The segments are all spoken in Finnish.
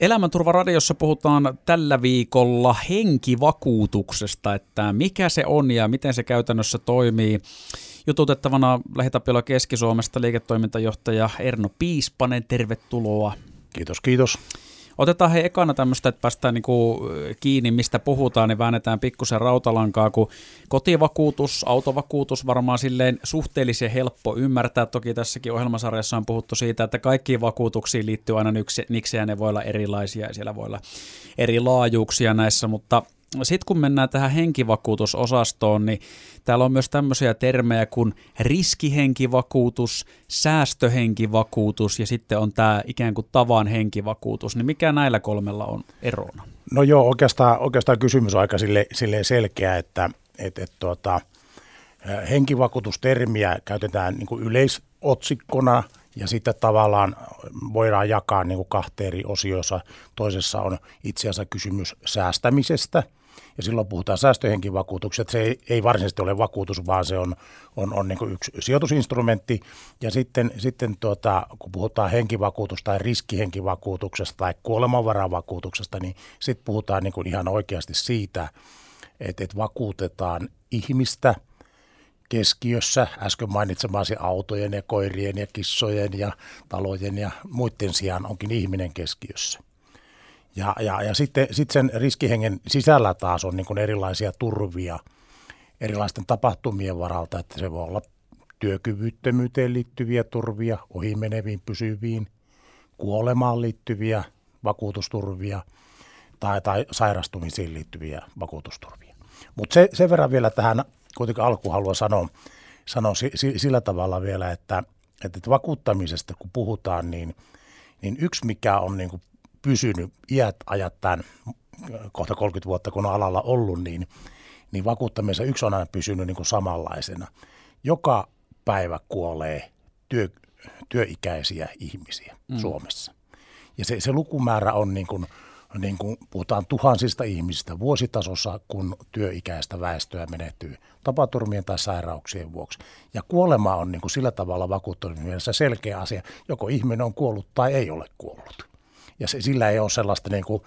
Elämänturvaradiossa puhutaan tällä viikolla henkivakuutuksesta, että mikä se on ja miten se käytännössä toimii. Jututettavana Lähitapiola Keski-Suomesta liiketoimintajohtaja Erno Piispanen, tervetuloa. Kiitos, kiitos. Otetaan he ekana tämmöistä, että päästään niinku kiinni, mistä puhutaan, niin väännetään pikkusen rautalankaa, kun kotivakuutus, autovakuutus varmaan silleen suhteellisen helppo ymmärtää. Toki tässäkin ohjelmasarjassa on puhuttu siitä, että kaikkiin vakuutuksiin liittyy aina ja ne voi olla erilaisia ja siellä voi olla eri laajuuksia näissä, mutta sitten kun mennään tähän henkivakuutusosastoon, niin täällä on myös tämmöisiä termejä kuin riskihenkivakuutus, säästöhenkivakuutus ja sitten on tämä ikään kuin tavan henkivakuutus. Niin mikä näillä kolmella on erona? No joo, oikeastaan, oikeastaan kysymys on aika sille, sille selkeä, että et, et, tuota, henkivakuutustermiä käytetään niin kuin yleisotsikkona ja sitten tavallaan voidaan jakaa niin kuin kahteen eri osiossa. Toisessa on itse asiassa kysymys säästämisestä – ja silloin puhutaan säästöhenkivakuutukset. Se ei, ei varsinaisesti ole vakuutus, vaan se on, on, on niin yksi sijoitusinstrumentti. Ja sitten, sitten tuota, kun puhutaan henkivakuutusta tai riskihenkivakuutuksesta tai kuolemanvaravakuutuksesta, niin sitten puhutaan niin ihan oikeasti siitä, että, että vakuutetaan ihmistä keskiössä, äsken mainitsemasi autojen ja koirien ja kissojen ja talojen ja muiden sijaan onkin ihminen keskiössä. Ja, ja, ja sitten sit sen riskihengen sisällä taas on niin erilaisia turvia erilaisten tapahtumien varalta, että se voi olla työkyvyttömyyteen liittyviä turvia, ohimeneviin pysyviin, kuolemaan liittyviä vakuutusturvia tai, tai sairastumisiin liittyviä vakuutusturvia. Mutta se, sen verran vielä tähän kuitenkin alkuun haluan sanoa, sanoa sillä tavalla vielä, että, että vakuuttamisesta kun puhutaan, niin, niin yksi mikä on niin kuin pysynyt iät ajat tämän kohta 30 vuotta, kun on alalla ollut, niin, niin vakuuttamisen yksi on aina pysynyt niin kuin samanlaisena. Joka päivä kuolee työ, työikäisiä ihmisiä mm. Suomessa. Ja se, se lukumäärä on niin kuin, niin kuin puhutaan tuhansista ihmisistä vuositasossa, kun työikäistä väestöä menehtyy tapaturmien tai sairauksien vuoksi. Ja kuolema on niin kuin sillä tavalla vakuuttunut mielessä selkeä asia. Joko ihminen on kuollut tai ei ole kuollut ja se, sillä ei ole sellaista niin kuin,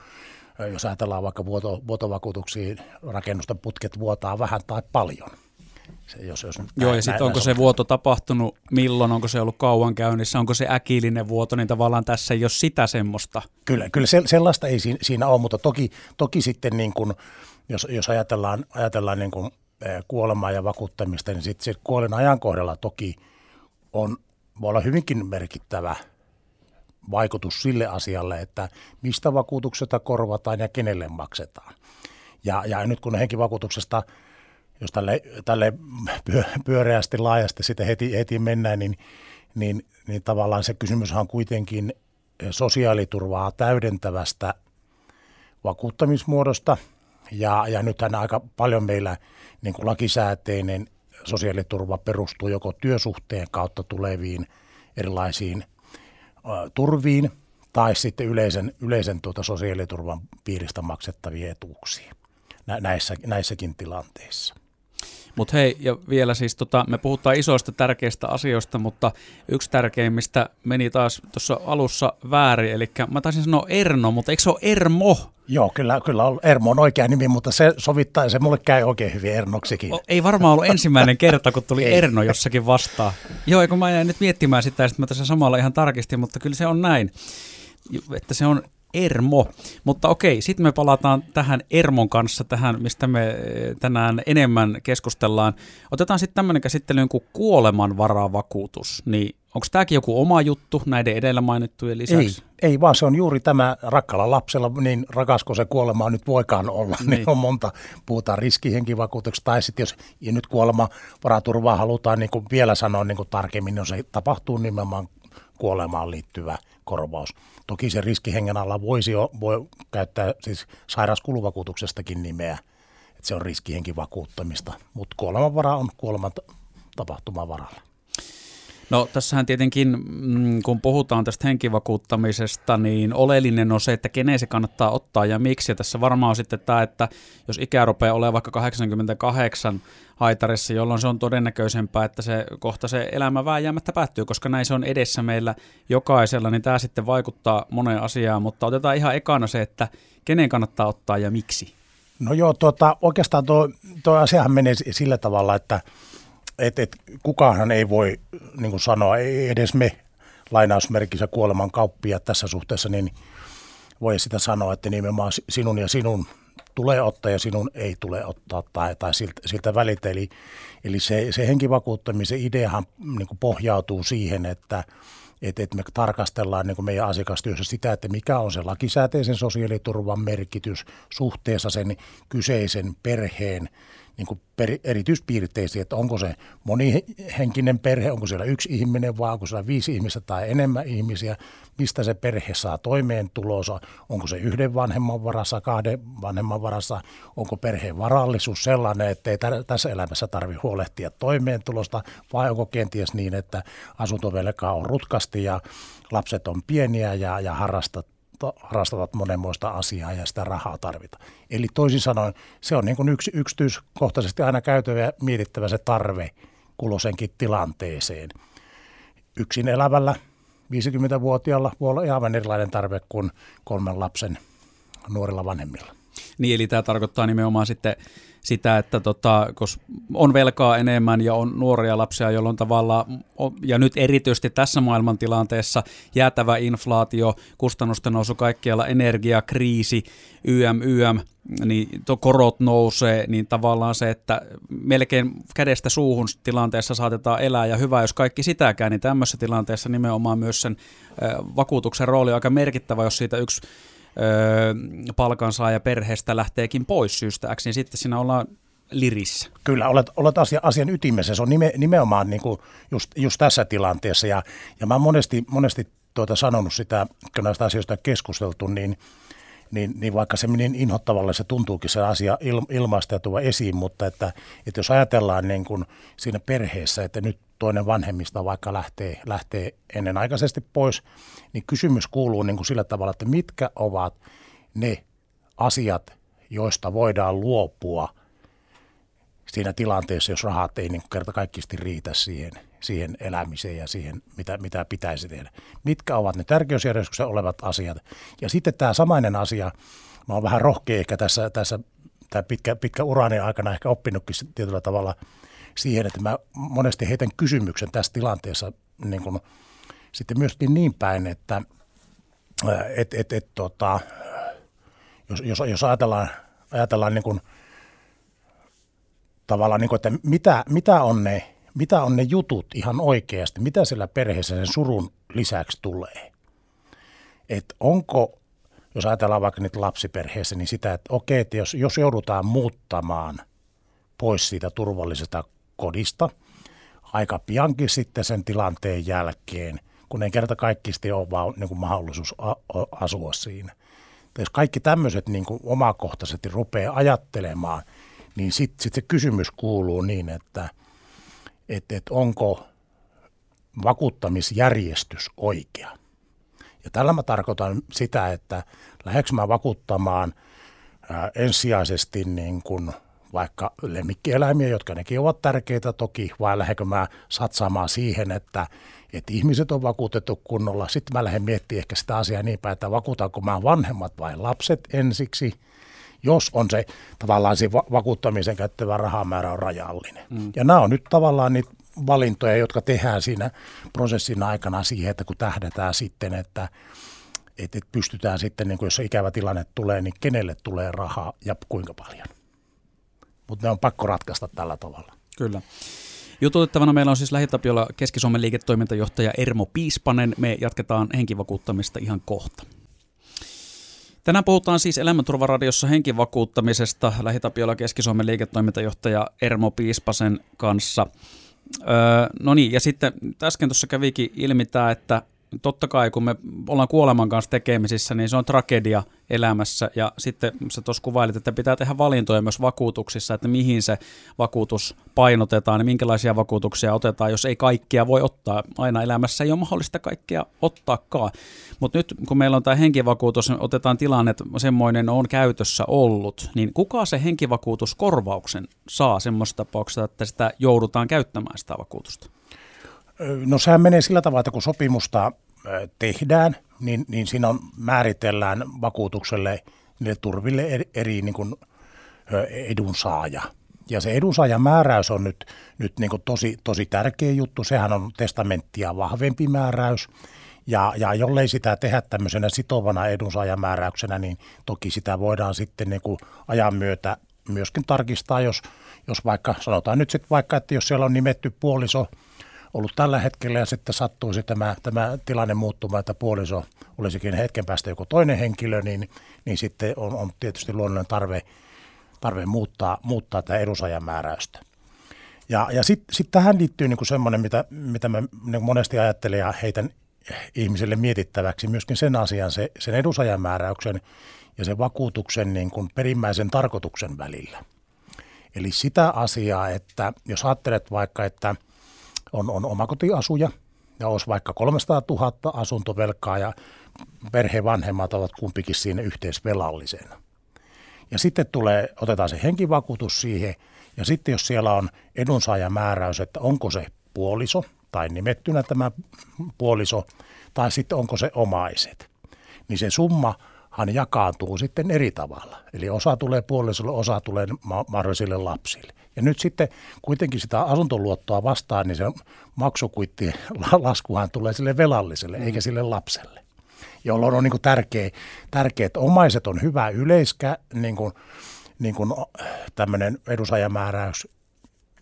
jos ajatellaan vaikka vuoto, vuotovakuutuksiin, rakennusten putket vuotaa vähän tai paljon. Se, jos, jos Joo, ja sitten onko se vuoto tapahtunut, milloin, onko se ollut kauan käynnissä, onko se äkillinen vuoto, niin tavallaan tässä ei ole sitä semmoista. Kyllä, kyllä se, sellaista ei siinä, siinä ole, mutta toki, toki sitten niin kuin, jos, jos ajatellaan, ajatellaan niin kuin, kuolemaa ja vakuuttamista, niin sitten kuolen ajankohdalla toki on, voi olla hyvinkin merkittävä – vaikutus sille asialle, että mistä vakuutuksesta korvataan ja kenelle maksetaan. Ja, ja nyt kun henkivakuutuksesta, jos tälle, tälle pyöreästi laajasti sitten heti, heti mennään, niin, niin, niin tavallaan se kysymys on kuitenkin sosiaaliturvaa täydentävästä vakuuttamismuodosta. Ja, ja nythän aika paljon meillä niin kuin lakisääteinen sosiaaliturva perustuu joko työsuhteen kautta tuleviin erilaisiin turviin tai sitten yleisen, yleisen tuota sosiaaliturvan piiristä maksettavia etuuksia näissä, näissäkin tilanteissa. Mutta hei, ja vielä siis tota, me puhutaan isoista tärkeistä asioista, mutta yksi tärkeimmistä meni taas tuossa alussa väärin, eli mä taisin sanoa Erno, mutta eikö se ole Ermo? Joo, kyllä, kyllä Ermo on oikea nimi, mutta se sovittaa, se mulle käy oikein hyvin Ernoksikin. O, ei varmaan ollut ensimmäinen kerta, kun tuli Erno jossakin vastaan. Joo, kun mä jäin nyt miettimään sitä, ja sitten mä tässä samalla ihan tarkistin, mutta kyllä se on näin, että se on Ermo. Mutta okei, sitten me palataan tähän Ermon kanssa, tähän, mistä me eh, tänään enemmän keskustellaan. Otetaan sitten tämmöinen käsittelyyn kuin kuolemanvaravakuutus. Niin onko tämäkin joku oma juttu näiden edellä mainittujen lisäksi? Ei, ei vaan se on juuri tämä rakkalla lapsella, niin rakasko se kuolema nyt voikaan olla. Niin. niin on monta, puhutaan riskihenkivakuutuksesta, tai sitten jos ja nyt kuolemanvaraturvaa halutaan niin kuin vielä sanoa niin kuin tarkemmin, niin se tapahtuu nimenomaan kuolemaan liittyvä korvaus. Toki se riskihengen alla voisi jo, voi käyttää siis sairauskuluvakuutuksestakin nimeä, että se on riskihenkivakuuttamista, mutta kuolemanvara on kuoleman tapahtuman varalla. No tässähän tietenkin, mm, kun puhutaan tästä henkivakuuttamisesta, niin oleellinen on se, että kenen se kannattaa ottaa ja miksi. Ja tässä varmaan on sitten tämä, että jos ikä rupeaa olemaan vaikka 88 haitarissa, jolloin se on todennäköisempää, että se kohta se elämä vääjäämättä päättyy, koska näin se on edessä meillä jokaisella, niin tämä sitten vaikuttaa moneen asiaan, mutta otetaan ihan ekana se, että kenen kannattaa ottaa ja miksi. No joo, tuota, oikeastaan tuo, tuo asiahan menee sillä tavalla, että et, et, kukaanhan ei voi niin sanoa, ei edes me lainausmerkissä kuoleman kauppia tässä suhteessa, niin voi sitä sanoa, että nimenomaan sinun ja sinun tulee ottaa ja sinun ei tule ottaa tai, tai siltä, siltä välitä. Eli, eli se, se henkivakuuttamisen ideahan niin pohjautuu siihen, että, että, että me tarkastellaan niin meidän asiakastyössä sitä, että mikä on se lakisääteisen sosiaaliturvan merkitys suhteessa sen kyseisen perheen niin kuin per, erityispiirteisiin, että onko se monihenkinen perhe, onko siellä yksi ihminen vai onko siellä viisi ihmistä tai enemmän ihmisiä, mistä se perhe saa toimeentulonsa, onko se yhden vanhemman varassa, kahden vanhemman varassa, onko perheen varallisuus sellainen, että ei tässä elämässä tarvitse huolehtia toimeentulosta, vai onko kenties niin, että asuntovelka on rutkasti ja lapset on pieniä ja, ja harrastat harrastavat monenmoista asiaa ja sitä rahaa tarvitaan. Eli toisin sanoen se on niin kuin yksi, yksityiskohtaisesti aina käytävä ja mietittävä se tarve kulosenkin tilanteeseen. Yksin elävällä 50-vuotiaalla voi olla aivan erilainen tarve kuin kolmen lapsen nuorilla vanhemmilla. Niin, eli tämä tarkoittaa nimenomaan sitten sitä, että tota, koska on velkaa enemmän ja on nuoria lapsia, jolloin tavallaan, ja nyt erityisesti tässä maailmantilanteessa jäätävä inflaatio, kustannusten nousu kaikkialla, energiakriisi, YM, YM, niin korot nousee, niin tavallaan se, että melkein kädestä suuhun tilanteessa saatetaan elää, ja hyvä, jos kaikki sitäkään, niin tämmöisessä tilanteessa nimenomaan myös sen vakuutuksen rooli on aika merkittävä, jos siitä yksi palkansaaja perheestä lähteekin pois syystä X, niin sitten siinä ollaan lirissä. Kyllä, olet, olet asia, asian ytimessä. Se on nime, nimenomaan niin kuin just, just tässä tilanteessa. Ja, ja mä monesti, monesti tuota sanonut sitä, kun näistä asioista on keskusteltu, niin, niin, niin vaikka se niin inhottavalle se tuntuukin se asia il, ilmaista ja tuoda esiin, mutta että, että jos ajatellaan niin kuin siinä perheessä, että nyt toinen vanhemmista vaikka lähtee, lähtee ennenaikaisesti pois, niin kysymys kuuluu niin kuin sillä tavalla, että mitkä ovat ne asiat, joista voidaan luopua siinä tilanteessa, jos rahat ei niin kerta kaikkisti riitä siihen, siihen elämiseen ja siihen, mitä, mitä pitäisi tehdä. Mitkä ovat ne tärkeysjärjestyksessä olevat asiat. Ja sitten tämä samainen asia, mä oon vähän rohkea ehkä tässä, tässä tämä pitkä, pitkä urani aikana ehkä oppinutkin tietyllä tavalla – siihen, että mä monesti heitän kysymyksen tässä tilanteessa niin kuin, sitten myöskin niin päin, että et, et, et, tota, jos, jos, jos ajatellaan, ajatellaan niin kuin, tavallaan, niin kuin, että mitä, mitä, on ne, mitä on ne jutut ihan oikeasti, mitä siellä perheessä sen surun lisäksi tulee. Että onko, jos ajatellaan vaikka nyt lapsiperheessä, niin sitä, että okei, että jos, jos joudutaan muuttamaan pois siitä turvallisesta kodista aika piankin sitten sen tilanteen jälkeen, kun ei kerta kaikkisti ole vaan niin kuin mahdollisuus asua siinä. jos kaikki tämmöiset niin kuin omakohtaisesti rupeaa ajattelemaan, niin sitten sit se kysymys kuuluu niin, että et, et onko vakuuttamisjärjestys oikea. Ja tällä mä tarkoitan sitä, että lähdekö mä vakuuttamaan ensisijaisesti niin kuin vaikka lemmikkieläimiä, jotka nekin ovat tärkeitä toki, vai lähdenkö mä satsaamaan siihen, että, että ihmiset on vakuutettu kunnolla. Sitten mä lähden miettimään ehkä sitä asiaa niin päin, että vakuutanko mä vanhemmat vai lapset ensiksi, jos on se tavallaan se vakuuttamisen käyttävä rahamäärä on rajallinen. Mm. Ja nämä on nyt tavallaan niitä valintoja, jotka tehdään siinä prosessin aikana siihen, että kun tähdätään sitten, että, että pystytään sitten, niin kuin jos ikävä tilanne tulee, niin kenelle tulee rahaa ja kuinka paljon mutta ne on pakko ratkaista tällä tavalla. Kyllä. Jututettavana meillä on siis Lähitapiolla Keski-Suomen liiketoimintajohtaja Ermo Piispanen. Me jatketaan henkivakuuttamista ihan kohta. Tänään puhutaan siis Elämänturvaradiossa henkivakuuttamisesta Lähitapiolla Keski-Suomen liiketoimintajohtaja Ermo Piispasen kanssa. Öö, no niin, ja sitten äsken tuossa kävikin ilmi tämä, että totta kai kun me ollaan kuoleman kanssa tekemisissä, niin se on tragedia elämässä. Ja sitten sä tuossa kuvailit, että pitää tehdä valintoja myös vakuutuksissa, että mihin se vakuutus painotetaan ja minkälaisia vakuutuksia otetaan, jos ei kaikkia voi ottaa. Aina elämässä ei ole mahdollista kaikkea ottaakaan. Mutta nyt kun meillä on tämä henkivakuutus, niin otetaan tilanne, että semmoinen on käytössä ollut, niin kuka se henkivakuutuskorvauksen saa semmoisessa tapauksessa, että sitä joudutaan käyttämään sitä vakuutusta? No sehän menee sillä tavalla, että kun sopimusta tehdään, niin, niin siinä on, määritellään vakuutukselle niille turville eri, eri niin kuin edunsaaja. Ja se edunsaajan määräys on nyt, nyt niin kuin tosi, tosi tärkeä juttu. Sehän on testamenttia vahvempi määräys. Ja, ja jollei sitä tehdä tämmöisenä sitovana edunsaajamääräyksenä, niin toki sitä voidaan sitten niin kuin ajan myötä myöskin tarkistaa, jos, jos vaikka, sanotaan nyt sitten vaikka, että jos siellä on nimetty puoliso – ollut tällä hetkellä ja sitten sattuisi tämä, tämä tilanne muuttumaan, että puoliso olisikin hetken päästä joku toinen henkilö, niin, niin sitten on, on tietysti luonnollinen tarve, tarve muuttaa, muuttaa tätä edusajan määräystä. Ja, ja sitten sit tähän liittyy niin semmoinen, mitä, mitä mä niin monesti ajattelen ja heitän ihmisille mietittäväksi myöskin sen asian, se, sen edusajan määräyksen ja sen vakuutuksen niin kuin perimmäisen tarkoituksen välillä. Eli sitä asiaa, että jos ajattelet vaikka, että – on, on omakotiasuja ja olisi vaikka 300 000 asuntovelkaa ja perhevanhemmat ovat kumpikin siinä yhteisvelallisena. Ja sitten tulee, otetaan se henkivakuutus siihen ja sitten jos siellä on edunsaajamääräys, että onko se puoliso tai nimettynä tämä puoliso tai sitten onko se omaiset, niin se summa – hän jakaantuu sitten eri tavalla. Eli osa tulee puolisolle, osa tulee mahdollisille lapsille. Ja nyt sitten kuitenkin sitä asuntoluottoa vastaan, niin se maksukuitti laskuhan tulee sille velalliselle, mm. eikä sille lapselle. Jolloin on niin kuin tärkeä, tärkeä, että omaiset on hyvä yleiskä, niin kuin, niin kuin tämmöinen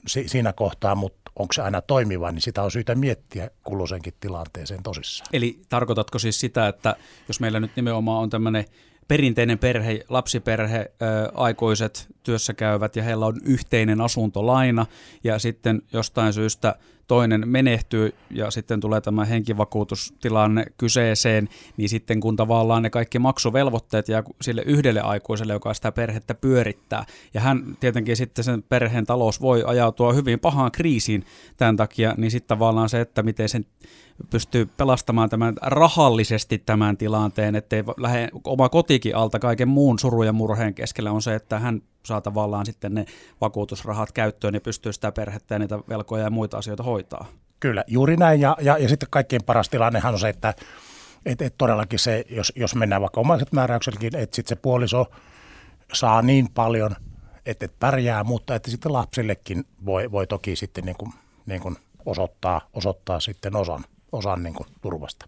edusajamääräys siinä kohtaa, mutta onko se aina toimiva, niin sitä on syytä miettiä kulloisenkin tilanteeseen tosissaan. Eli tarkoitatko siis sitä, että jos meillä nyt nimenomaan on tämmöinen perinteinen perhe, lapsiperhe, ää, aikuiset työssä käyvät ja heillä on yhteinen asuntolaina ja sitten jostain syystä toinen menehtyy ja sitten tulee tämä henkivakuutustilanne kyseeseen, niin sitten kun tavallaan ne kaikki maksuvelvoitteet jää sille yhdelle aikuiselle, joka sitä perhettä pyörittää, ja hän tietenkin sitten sen perheen talous voi ajautua hyvin pahaan kriisiin tämän takia, niin sitten tavallaan se, että miten sen pystyy pelastamaan tämän rahallisesti tämän tilanteen, ettei lähde oma kotikin alta kaiken muun surun ja murheen keskellä, on se, että hän saa tavallaan sitten ne vakuutusrahat käyttöön ja pystyy sitä perhettä ja niitä velkoja ja muita asioita hoitaa. Kyllä, juuri näin. Ja, ja, ja sitten kaikkein paras tilannehan on se, että et, et todellakin se, jos, jos mennään vaikka omaiset määräykselläkin, että sitten se puoliso saa niin paljon, että et pärjää, mutta että sitten lapsillekin voi, voi toki sitten niin kuin, niin kuin osoittaa, osoittaa sitten osan osan niin kuin, turvasta.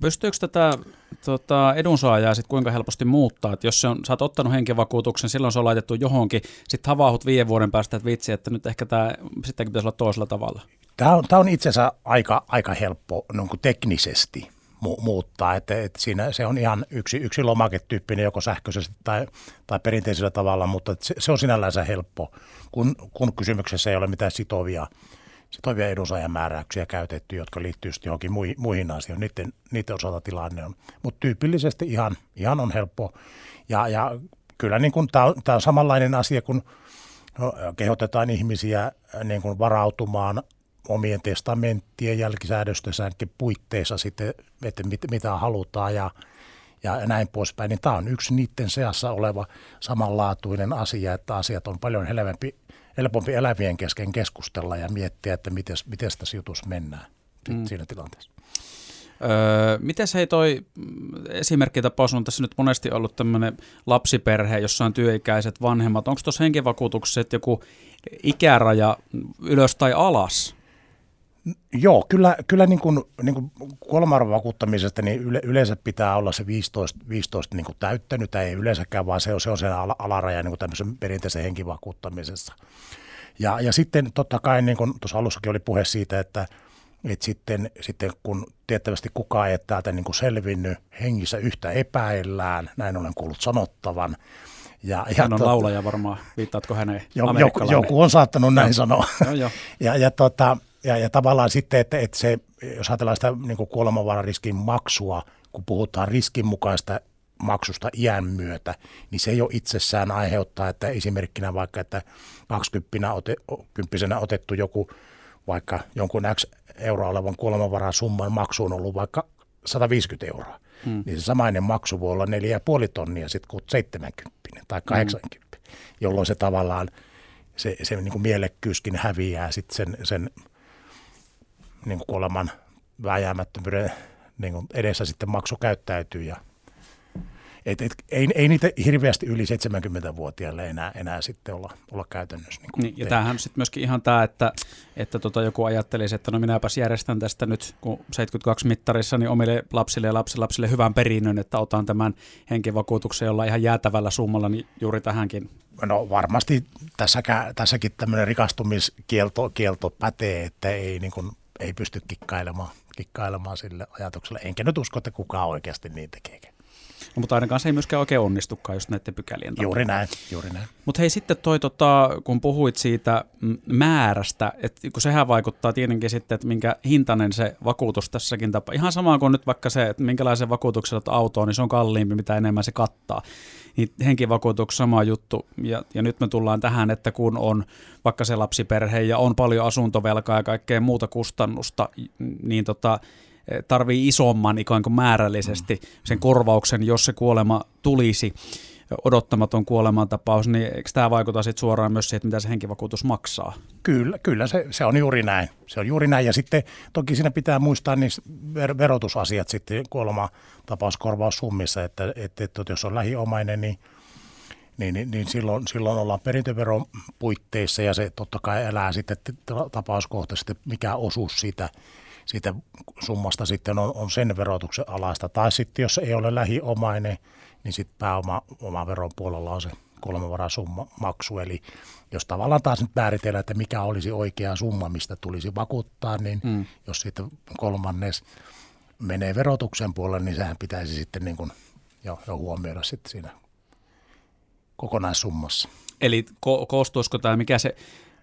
Pystyykö tätä tota, edunsaajaa sitten kuinka helposti muuttaa? Et jos se on, sä oot ottanut henkivakuutuksen, silloin se on laitettu johonkin, sitten havaahut viiden vuoden päästä, että vitsi, että nyt ehkä tämä sittenkin pitäisi olla toisella tavalla. Tämä on, tämä on itse asiassa aika, aika helppo niin kuin teknisesti mu- muuttaa. Että, että siinä se on ihan yksi, yksi lomaketyyppinen joko sähköisesti tai, tai perinteisellä tavalla, mutta se, se on sinällänsä helppo, kun, kun kysymyksessä ei ole mitään sitovia sitovia edunsaajamääräyksiä käytetty, jotka liittyy johonkin muihin, muihin asioihin. Niiden, niiden osalta tilanne on. Mutta tyypillisesti ihan, ihan on helppo. Ja, ja kyllä niin tämä on, samanlainen asia, kun no, kehotetaan ihmisiä äh, niin kuin varautumaan omien testamenttien jälkisäädöstössäkin puitteissa sitten, että mit, mitä halutaan ja, ja näin poispäin, niin tämä on yksi niiden seassa oleva samanlaatuinen asia, että asiat on paljon helpompi helpompi elävien kesken keskustella ja miettiä, että miten, tässä jutussa mennään mm. siinä tilanteessa. Öö, miten se toi esimerkkitapaus on tässä nyt monesti ollut tämmöinen lapsiperhe, jossa on työikäiset vanhemmat. Onko tuossa henkivakuutuksessa joku ikäraja ylös tai alas? Joo, kyllä, kyllä niin kuin, niin kuin kuolemanvakuuttamisesta niin yle, yleensä pitää olla se 15, 15 niin kuin täyttänyt, tai ei yleensäkään, vaan se on se, on se alaraja niin kuin tämmöisen perinteisen henkivakuuttamisessa. Ja, ja sitten totta kai, niin kuin tuossa alussakin oli puhe siitä, että, että sitten, sitten kun tiettävästi kukaan ei täältä niin kuin selvinnyt, hengissä yhtä epäillään, näin olen kuullut sanottavan, ja, ja Hän on tot, laulaja varmaan, viittaatko häneen joku, joku on saattanut näin no. sanoa. No, jo. ja, ja tota, Ja, ja tavallaan sitten, että, että se, jos ajatellaan sitä niin kuolemanvarariskin maksua, kun puhutaan riskin mukaista maksusta iän myötä, niin se jo itsessään aiheuttaa, että esimerkkinä vaikka, että 20 ote, otettu joku vaikka jonkun X euroa olevan kuolemanvarasumman maksu on ollut vaikka 150 euroa, hmm. niin se samainen maksu voi olla 4,5 tonnia sitten kuin 70 tai 80, hmm. jolloin se tavallaan se, se niin kuin mielekkyyskin häviää sitten sen, sen niin kuin kuoleman vääjäämättömyyden niin kuin edessä sitten maksu käyttäytyy ja et, et, ei, ei niitä hirveästi yli 70-vuotiaille enää, enää sitten olla, olla käytännössä. Niin niin, ja tämähän on sitten myöskin ihan tämä, että, että tota joku ajattelisi, että no minäpäs järjestän tästä nyt, kun 72 mittarissa, niin omille lapsille ja lapsille hyvän perinnön, että otan tämän henkivakuutuksen, jolla ihan jäätävällä summalla niin juuri tähänkin. No varmasti tässäkään, tässäkin tämmöinen rikastumiskielto kielto pätee, että ei, niin kuin, ei pysty kikkailemaan, kikkailemaan sille ajatukselle. Enkä nyt usko, että kukaan oikeasti niin tekee. No, mutta ainakaan se ei myöskään oikein onnistukaan just näiden pykälien takia. Juuri näin, juuri näin. Mutta hei sitten toi, tota, kun puhuit siitä määrästä, että kun sehän vaikuttaa tietenkin sitten, että minkä hintainen se vakuutus tässäkin tapa. Ihan sama kuin nyt vaikka se, että minkälaisen vakuutuksen autoon, niin se on kalliimpi, mitä enemmän se kattaa. Niin henkivakuutus sama juttu. Ja, ja nyt me tullaan tähän, että kun on vaikka se lapsiperhe ja on paljon asuntovelkaa ja kaikkea muuta kustannusta, niin tota, tarvii isomman ikään kuin määrällisesti sen korvauksen, jos se kuolema tulisi odottamaton kuolemantapaus, niin eikö tämä vaikuta sitten suoraan myös siihen, että mitä se henkivakuutus maksaa? Kyllä, kyllä se, se on juuri näin. Se on juuri näin. Ja sitten toki siinä pitää muistaa niin ver- verotusasiat sitten kuolemantapauskorvaussummissa, että, että, että jos on lähiomainen, niin niin, niin, niin silloin, silloin ollaan perintöveron puitteissa ja se totta kai elää sitten tapauskohtaisesti, mikä osuus siitä siitä summasta sitten on, on sen verotuksen alaista. Tai sitten jos ei ole lähiomainen, niin sitten pääoma oma veron puolella on se kolmevarasumma maksu. Eli jos tavallaan taas nyt määritellään, että mikä olisi oikea summa, mistä tulisi vakuuttaa, niin mm. jos siitä kolmannes menee verotuksen puolelle, niin sehän pitäisi sitten niin kuin jo, jo huomioida sitten siinä kokonaissummassa. Eli ko- koostuisiko tämä, mikä se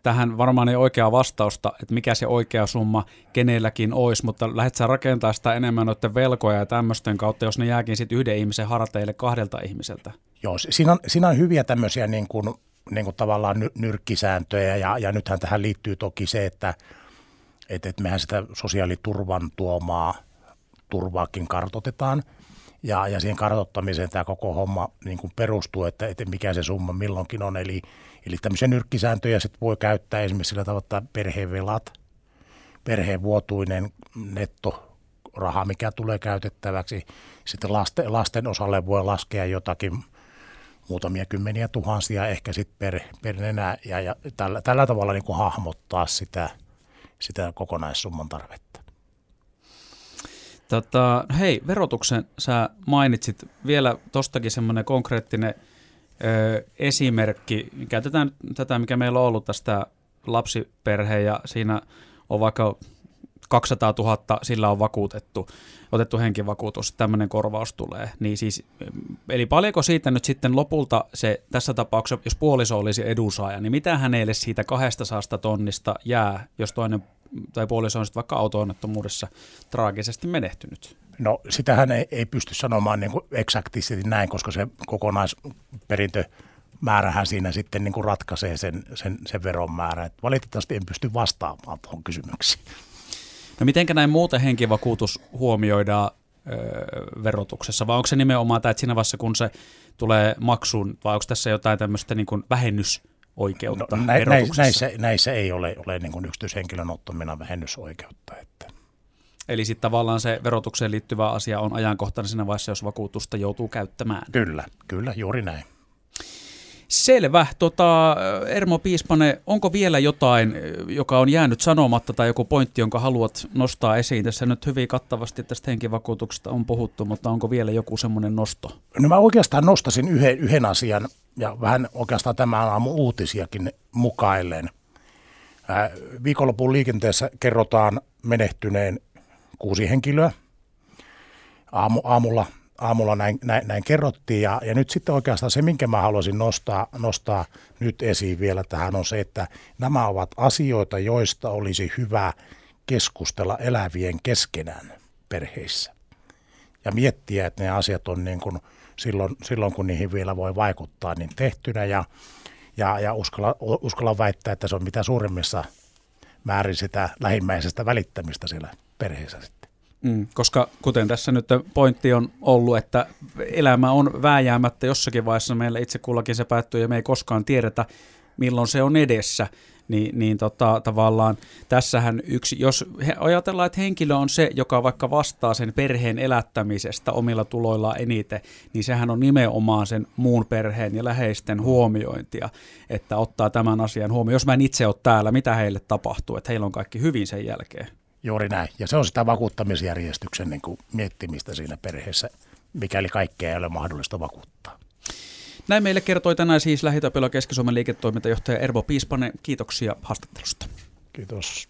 tähän varmaan ei oikea vastausta, että mikä se oikea summa kenelläkin olisi, mutta lähdet sä rakentaa sitä enemmän noiden velkoja ja tämmöisten kautta, jos ne jääkin sitten yhden ihmisen harteille kahdelta ihmiseltä? Joo, siinä on, siinä on hyviä tämmöisiä niin kuin, niin kuin tavallaan nyrkkisääntöjä ja, ja nythän tähän liittyy toki se, että, että, että mehän sitä sosiaaliturvan tuomaa turvaakin kartotetaan – ja, ja siihen kartoittamiseen tämä koko homma niin kuin perustuu, että, että mikä se summa milloinkin on. Eli, eli tämmöisiä nyrkkisääntöjä sit voi käyttää esimerkiksi sillä tavalla, että perheen velat, perheen vuotuinen nettoraha, mikä tulee käytettäväksi. Sitten lasten, lasten osalle voi laskea jotakin muutamia kymmeniä tuhansia ehkä sitten per, per nenä ja, ja tällä, tällä tavalla niin kuin hahmottaa sitä, sitä kokonaissumman tarvetta. Tota, hei, verotuksen sä mainitsit vielä tostakin semmoinen konkreettinen ö, esimerkki. Käytetään tätä, mikä meillä on ollut tästä lapsiperhe ja siinä on vaikka 200 000, sillä on vakuutettu, otettu henkivakuutus, tämmöinen korvaus tulee. Niin siis, eli paljonko siitä nyt sitten lopulta se, tässä tapauksessa, jos puoliso olisi edunsaaja, niin mitä hänelle siitä 200 tonnista jää, jos toinen tai puoliso on sitten vaikka auto-onnettomuudessa traagisesti menehtynyt? No sitähän ei, ei pysty sanomaan niin kuin eksaktisti näin, koska se kokonaisperintö määrähän siinä sitten niin kuin ratkaisee sen, sen, sen veron määrä. Et valitettavasti en pysty vastaamaan tuohon kysymyksiin. No miten näin muuten henkivakuutus huomioidaan verotuksessa, vai onko se nimenomaan tämä, että siinä vaiheessa kun se tulee maksuun, vai onko tässä jotain tämmöistä niin kuin vähennys oikeutta no, nä, näissä, näissä ei ole, ole niin kuin yksityishenkilön ottamina vähennysoikeutta. Että. Eli sitten tavallaan se verotukseen liittyvä asia on ajankohtainen siinä vaiheessa, jos vakuutusta joutuu käyttämään. Kyllä, kyllä, juuri näin. Selvä. Tota, Ermo Piispanen, onko vielä jotain, joka on jäänyt sanomatta tai joku pointti, jonka haluat nostaa esiin? Tässä nyt hyvin kattavasti tästä henkivakuutuksesta on puhuttu, mutta onko vielä joku semmoinen nosto? No mä oikeastaan nostasin yhden, yhden asian ja vähän oikeastaan tämän aamun uutisiakin mukaillen. Viikonlopun liikenteessä kerrotaan menehtyneen kuusi henkilöä. Aamu, aamulla aamulla näin, näin, näin kerrottiin. Ja, ja nyt sitten oikeastaan se, minkä mä haluaisin nostaa, nostaa nyt esiin vielä tähän, on se, että nämä ovat asioita, joista olisi hyvä keskustella elävien keskenään perheissä. Ja miettiä, että ne asiat on niin kuin silloin, silloin, kun niihin vielä voi vaikuttaa, niin tehtynä. Ja, ja, ja uskalla, uskalla väittää, että se on mitä suurimmissa määrin sitä lähimmäisestä välittämistä siellä perheessä sitten. Mm, koska kuten tässä nyt pointti on ollut, että elämä on vääjäämättä jossakin vaiheessa meillä itse kullakin se päättyy ja me ei koskaan tiedetä, milloin se on edessä. Niin, niin tota, tavallaan tässähän yksi, jos ajatellaan, että henkilö on se, joka vaikka vastaa sen perheen elättämisestä omilla tuloillaan eniten, niin sehän on nimenomaan sen muun perheen ja läheisten huomiointia, että ottaa tämän asian huomioon. Jos mä en itse ole täällä, mitä heille tapahtuu, että heillä on kaikki hyvin sen jälkeen. Juuri näin. Ja se on sitä vakuuttamisjärjestyksen niin kuin miettimistä siinä perheessä, mikäli kaikkea ei ole mahdollista vakuuttaa. Näin meille kertoi tänään siis Lähitapiola Keski-Suomen liiketoimintajohtaja Ervo Piispanen. Kiitoksia haastattelusta. Kiitos.